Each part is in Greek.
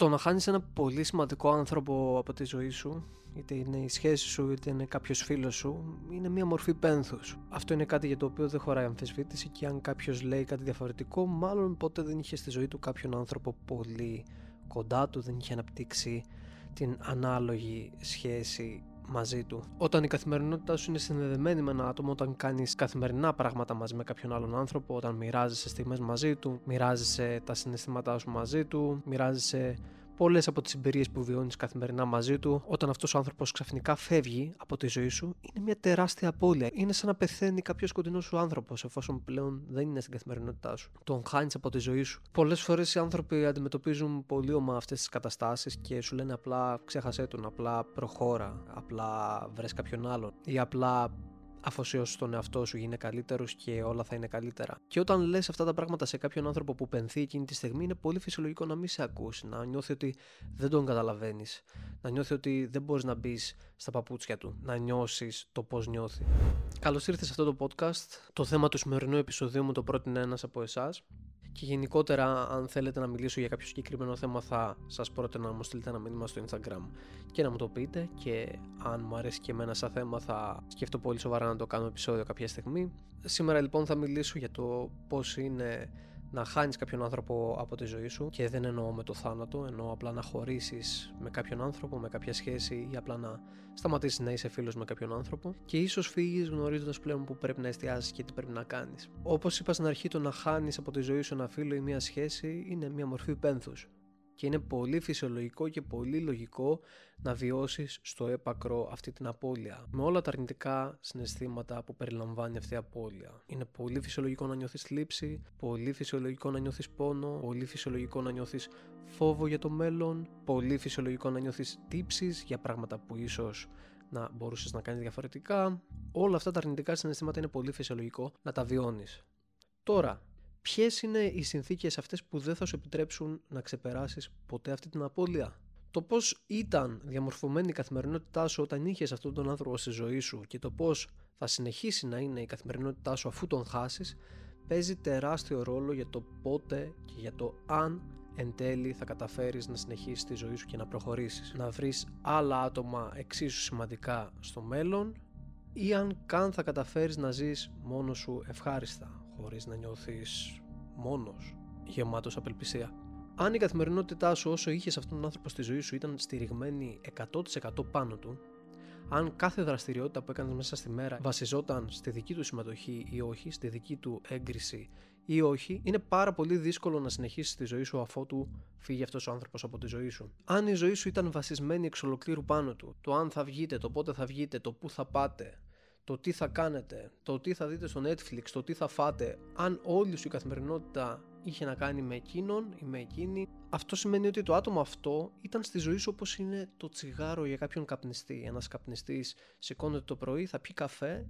Το να χάνεις ένα πολύ σημαντικό άνθρωπο από τη ζωή σου, είτε είναι η σχέση σου, είτε είναι κάποιος φίλος σου, είναι μια μορφή πένθους. Αυτό είναι κάτι για το οποίο δεν χωράει αμφισβήτηση και αν κάποιος λέει κάτι διαφορετικό, μάλλον ποτέ δεν είχε στη ζωή του κάποιον άνθρωπο πολύ κοντά του, δεν είχε αναπτύξει την ανάλογη σχέση μαζί του. Όταν η καθημερινότητά σου είναι συνδεδεμένη με ένα άτομο, όταν κάνεις καθημερινά πράγματα μαζί με κάποιον άλλον άνθρωπο, όταν μοιράζεσαι στιγμές μαζί του, μοιράζεσαι τα συναισθήματά σου μαζί του, μοιράζεσαι πολλές από τις εμπειρίες που βιώνεις καθημερινά μαζί του, όταν αυτός ο άνθρωπος ξαφνικά φεύγει από τη ζωή σου, είναι μια τεράστια απώλεια. Είναι σαν να πεθαίνει κάποιος κοντινός σου άνθρωπος, εφόσον πλέον δεν είναι στην καθημερινότητά σου. Τον χάνεις από τη ζωή σου. Πολλές φορές οι άνθρωποι αντιμετωπίζουν πολύ ομά αυτές τις καταστάσεις και σου λένε απλά ξέχασέ τον, απλά προχώρα, απλά βρες κάποιον άλλον ή απλά αφοσιώσει τον εαυτό σου, γίνει καλύτερος και όλα θα είναι καλύτερα. Και όταν λες αυτά τα πράγματα σε κάποιον άνθρωπο που πενθεί εκείνη τη στιγμή, είναι πολύ φυσιολογικό να μην σε ακούσει, να νιώθει ότι δεν τον καταλαβαίνεις, να νιώθει ότι δεν μπορείς να μπεις στα παπούτσια του, να νιώσεις το πώς νιώθει. Καλώς ήρθες σε αυτό το podcast. Το θέμα του σημερινού επεισοδίου μου το πρότεινε ένας από εσάς και γενικότερα αν θέλετε να μιλήσω για κάποιο συγκεκριμένο θέμα θα σας πρότεινα να μου στείλετε ένα μήνυμα στο Instagram και να μου το πείτε και αν μου αρέσει και εμένα σαν θέμα θα σκεφτώ πολύ σοβαρά να το κάνω επεισόδιο κάποια στιγμή. Σήμερα λοιπόν θα μιλήσω για το πώς είναι να χάνεις κάποιον άνθρωπο από τη ζωή σου και δεν εννοώ με το θάνατο, εννοώ απλά να χωρίσεις με κάποιον άνθρωπο, με κάποια σχέση ή απλά να σταματήσεις να είσαι φίλος με κάποιον άνθρωπο και ίσως φύγεις γνωρίζοντας πλέον που πρέπει να εστιάσεις και τι πρέπει να κάνεις. Όπως είπα στην αρχή το να χάνεις από τη ζωή σου ένα φίλο ή μια σχέση είναι μια μορφή πένθους και είναι πολύ φυσιολογικό και πολύ λογικό να βιώσεις στο έπακρο αυτή την απώλεια με όλα τα αρνητικά συναισθήματα που περιλαμβάνει αυτή η απώλεια. Είναι πολύ φυσιολογικό να νιώθεις θλίψη, πολύ φυσιολογικό να νιώθεις πόνο, πολύ φυσιολογικό να νιώθεις φόβο για το μέλλον, πολύ φυσιολογικό να νιώθεις τύψεις για πράγματα που ίσως να μπορούσες να κάνεις διαφορετικά. Όλα αυτά τα αρνητικά συναισθήματα είναι πολύ φυσιολογικό να τα βιώνεις. Τώρα, Ποιες είναι οι συνθήκες αυτές που δεν θα σου επιτρέψουν να ξεπεράσεις ποτέ αυτή την απώλεια; Το πώς ήταν διαμορφωμένη η καθημερινότητά σου όταν είχες αυτόν τον άνθρωπο στη ζωή σου και το πώς θα συνεχίσει να είναι η καθημερινότητά σου αφού τον χάσεις, παίζει τεράστιο ρόλο για το πότε και για το αν εν τέλει θα καταφέρεις να συνεχίσεις τη ζωή σου και να προχωρήσεις. Να βρεις άλλα άτομα εξίσου σημαντικά στο μέλλον ή αν καν θα καταφέρεις να ζεις μόνος σου ευχάριστα χωρίς να νιώθεις μόνος, γεμάτος απελπισία. Αν η καθημερινότητά σου όσο είχες αυτόν τον άνθρωπο στη ζωή σου ήταν στηριγμένη 100% πάνω του, αν κάθε δραστηριότητα που έκανες μέσα στη μέρα βασιζόταν στη δική του συμμετοχή ή όχι, στη δική του έγκριση ή όχι, είναι πάρα πολύ δύσκολο να συνεχίσεις τη ζωή σου αφότου φύγει αυτός ο άνθρωπος από τη ζωή σου. Αν η ζωή σου ήταν βασισμένη εξ ολοκλήρου πάνω του, το αν θα βγείτε, το πότε θα βγείτε, το πού θα πάτε, το τι θα κάνετε, το τι θα δείτε στο Netflix, το τι θα φάτε, αν όλη σου η καθημερινότητα είχε να κάνει με εκείνον ή με εκείνη, αυτό σημαίνει ότι το άτομο αυτό ήταν στη ζωή σου όπως είναι το τσιγάρο για κάποιον καπνιστή. Ένας καπνιστής σηκώνεται το πρωί, θα πιει καφέ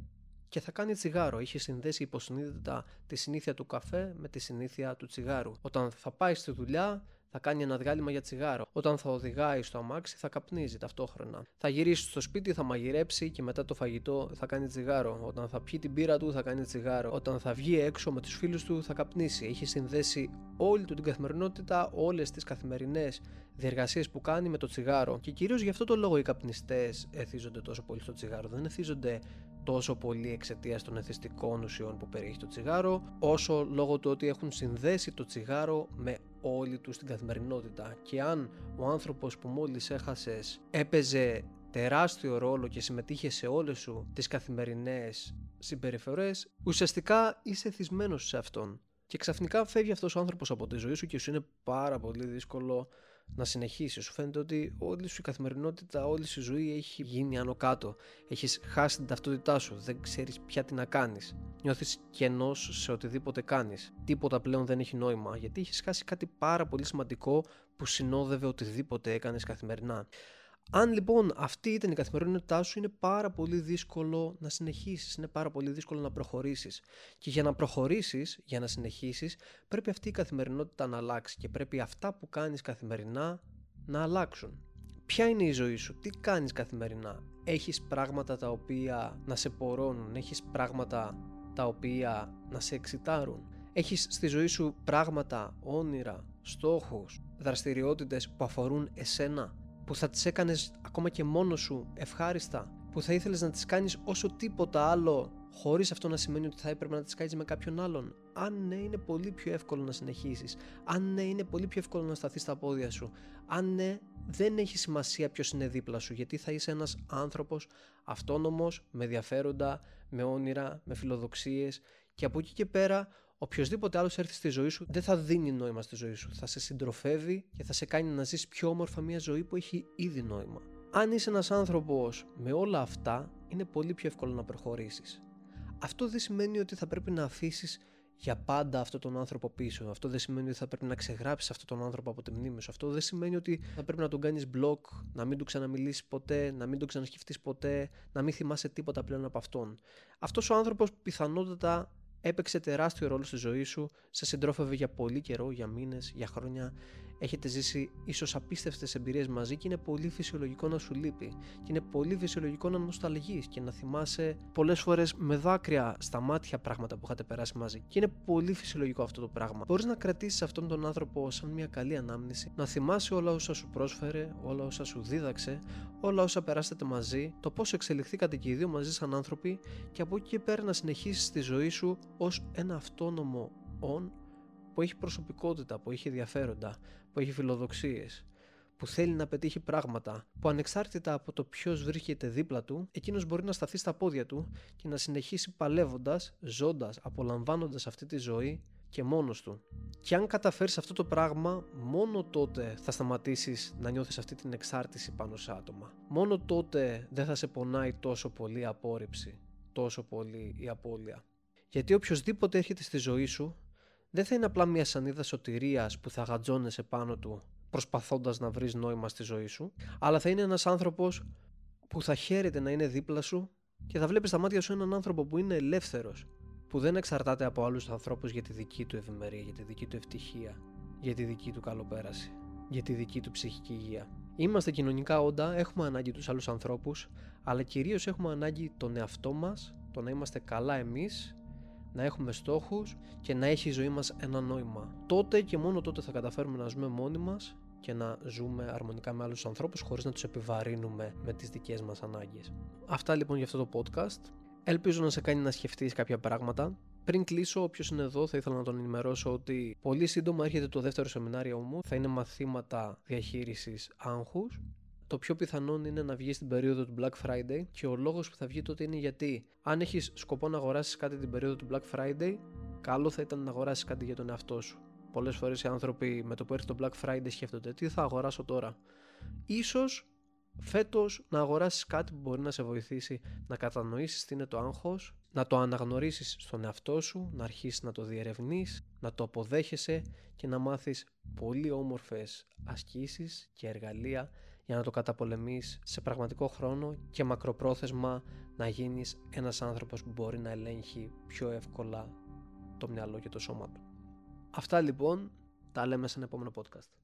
και θα κάνει τσιγάρο. Είχε συνδέσει υποσυνείδητα τη συνήθεια του καφέ με τη συνήθεια του τσιγάρου. Όταν θα πάει στη δουλειά, θα κάνει ένα διάλειμμα για τσιγάρο. Όταν θα οδηγάει στο αμάξι, θα καπνίζει ταυτόχρονα. Θα γυρίσει στο σπίτι, θα μαγειρέψει και μετά το φαγητό θα κάνει τσιγάρο. Όταν θα πιει την πύρα του, θα κάνει τσιγάρο. Όταν θα βγει έξω με τους φίλους του, θα καπνίσει. Έχει συνδέσει όλη του την καθημερινότητα, όλες τις καθημερινές διεργασίες που κάνει με το τσιγάρο. Και κυρίως γι' αυτό το λόγο οι καπνιστές εθίζονται τόσο πολύ στο τσιγάρο. Δεν εθίζονται τόσο πολύ εξαιτίας των εθιστικών ουσιών που περιέχει το τσιγάρο, όσο λόγω του ότι έχουν συνδέσει το τσιγάρο με όλη του την καθημερινότητα. Και αν ο άνθρωπος που μόλις έχασες έπαιζε τεράστιο ρόλο και συμμετείχε σε όλες σου τις καθημερινές συμπεριφορές, ουσιαστικά είσαι θυσμένος σε αυτόν. Και ξαφνικά φεύγει αυτός ο άνθρωπος από τη ζωή σου και σου είναι πάρα πολύ δύσκολο να συνεχίσεις. Σου φαίνεται ότι όλη σου η καθημερινότητα, όλη σου η ζωή έχει γίνει άνω κάτω. Έχεις χάσει την ταυτότητά σου. Δεν ξέρεις πια τι να κάνεις. Νιώθεις κενός σε οτιδήποτε κάνεις. Τίποτα πλέον δεν έχει νόημα γιατί έχεις χάσει κάτι πάρα πολύ σημαντικό που συνόδευε οτιδήποτε έκανες καθημερινά. Αν λοιπόν αυτή ήταν η καθημερινότητά σου, είναι πάρα πολύ δύσκολο να συνεχίσεις, είναι πάρα πολύ δύσκολο να προχωρήσεις. Και για να προχωρήσεις, για να συνεχίσεις, πρέπει αυτή η καθημερινότητα να αλλάξει και πρέπει αυτά που κάνεις καθημερινά να αλλάξουν. Ποια είναι η ζωή σου, τι κάνεις καθημερινά, έχεις πράγματα τα οποία να σε πορώνουν, έχεις πράγματα τα οποία να σε εξητάρουν, έχεις στη ζωή σου πράγματα, όνειρα, στόχους, δραστηριότητες που αφορούν εσένα, που θα τις έκανες ακόμα και μόνος σου ευχάριστα, που θα ήθελες να τις κάνεις όσο τίποτα άλλο χωρίς αυτό να σημαίνει ότι θα έπρεπε να τις κάνεις με κάποιον άλλον. Αν ναι, είναι πολύ πιο εύκολο να συνεχίσεις. Αν ναι, είναι πολύ πιο εύκολο να σταθείς στα πόδια σου. Αν ναι, δεν έχει σημασία ποιος είναι δίπλα σου, γιατί θα είσαι ένας άνθρωπος αυτόνομος, με ενδιαφέροντα, με όνειρα, με φιλοδοξίες και από εκεί και πέρα οποιοδήποτε άλλος έρθει στη ζωή σου δεν θα δίνει νόημα στη ζωή σου. Θα σε συντροφεύει και θα σε κάνει να ζεις πιο όμορφα μια ζωή που έχει ήδη νόημα. Αν είσαι ένας άνθρωπος με όλα αυτά, είναι πολύ πιο εύκολο να προχωρήσεις. Αυτό δεν σημαίνει ότι θα πρέπει να αφήσεις για πάντα αυτόν τον άνθρωπο πίσω. Αυτό δεν σημαίνει ότι θα πρέπει να ξεγράψεις αυτόν τον άνθρωπο από τη μνήμη σου. Αυτό δεν σημαίνει ότι θα πρέπει να τον κάνεις block, να μην του ξαναμιλήσεις ποτέ, να μην τον ξανασκεφτείς ποτέ, να μην θυμάσαι τίποτα πλέον από αυτόν. Αυτός ο άνθρωπος πιθανότατα έπαιξε τεράστιο ρόλο στη ζωή σου, σε συντρόφευε για πολύ καιρό, για μήνες, για χρόνια έχετε ζήσει ίσως απίστευτες εμπειρίες μαζί και είναι πολύ φυσιολογικό να σου λείπει. Και είναι πολύ φυσιολογικό να νοσταλγείς και να θυμάσαι πολλές φορές με δάκρυα στα μάτια πράγματα που είχατε περάσει μαζί. Και είναι πολύ φυσιολογικό αυτό το πράγμα. Μπορείς να κρατήσεις αυτόν τον άνθρωπο σαν μια καλή ανάμνηση, να θυμάσαι όλα όσα σου πρόσφερε, όλα όσα σου δίδαξε, όλα όσα περάσατε μαζί, το πώς εξελιχθήκατε και οι δύο μαζί σαν άνθρωποι και από εκεί και πέρα να συνεχίσεις τη ζωή σου ως ένα αυτόνομο on που έχει προσωπικότητα, που έχει ενδιαφέροντα, που έχει φιλοδοξίες, που θέλει να πετύχει πράγματα, που ανεξάρτητα από το ποιος βρίσκεται δίπλα του, εκείνος μπορεί να σταθεί στα πόδια του και να συνεχίσει παλεύοντας, ζώντας, απολαμβάνοντας αυτή τη ζωή και μόνος του. Και αν καταφέρεις αυτό το πράγμα, μόνο τότε θα σταματήσεις να νιώθεις αυτή την εξάρτηση πάνω σε άτομα. Μόνο τότε δεν θα σε πονάει τόσο πολύ η απόρριψη, τόσο πολύ η απώλεια. Γιατί οποιοδήποτε έρχεται στη ζωή σου δεν θα είναι απλά μια σανίδα σωτηρίας που θα γατζώνεσαι πάνω του προσπαθώντας να βρεις νόημα στη ζωή σου, αλλά θα είναι ένας άνθρωπος που θα χαίρεται να είναι δίπλα σου και θα βλέπεις στα μάτια σου έναν άνθρωπο που είναι ελεύθερος, που δεν εξαρτάται από άλλους ανθρώπους για τη δική του ευημερία, για τη δική του ευτυχία, για τη δική του καλοπέραση, για τη δική του ψυχική υγεία. Είμαστε κοινωνικά όντα, έχουμε ανάγκη τους άλλους ανθρώπους, αλλά κυρίως έχουμε ανάγκη τον εαυτό μας, το να είμαστε καλά εμείς να έχουμε στόχους και να έχει η ζωή μας ένα νόημα. Τότε και μόνο τότε θα καταφέρουμε να ζούμε μόνοι μας και να ζούμε αρμονικά με άλλους ανθρώπους χωρίς να τους επιβαρύνουμε με τις δικές μας ανάγκες. Αυτά λοιπόν για αυτό το podcast. Ελπίζω να σε κάνει να σκεφτείς κάποια πράγματα. Πριν κλείσω, όποιος είναι εδώ, θα ήθελα να τον ενημερώσω ότι πολύ σύντομα έρχεται το δεύτερο σεμινάριο μου. Θα είναι μαθήματα διαχείρισης άγχους το πιο πιθανό είναι να βγεις στην περίοδο του Black Friday και ο λόγος που θα βγει τότε είναι γιατί αν έχεις σκοπό να αγοράσεις κάτι την περίοδο του Black Friday καλό θα ήταν να αγοράσεις κάτι για τον εαυτό σου. Πολλές φορές οι άνθρωποι με το που έρθει το Black Friday σκέφτονται τι θα αγοράσω τώρα; Ίσως φέτος να αγοράσεις κάτι που μπορεί να σε βοηθήσει να κατανοήσεις τι είναι το άγχος, να το αναγνωρίσεις στον εαυτό σου, να αρχίσεις να το διερευνείς, να το αποδέχεσαι και να μάθεις πολύ όμορφες ασκήσεις και εργαλεία για να το καταπολεμείς σε πραγματικό χρόνο και μακροπρόθεσμα να γίνεις ένας άνθρωπος που μπορεί να ελέγχει πιο εύκολα το μυαλό και το σώμα του. Αυτά λοιπόν τα λέμε σε ένα επόμενο podcast.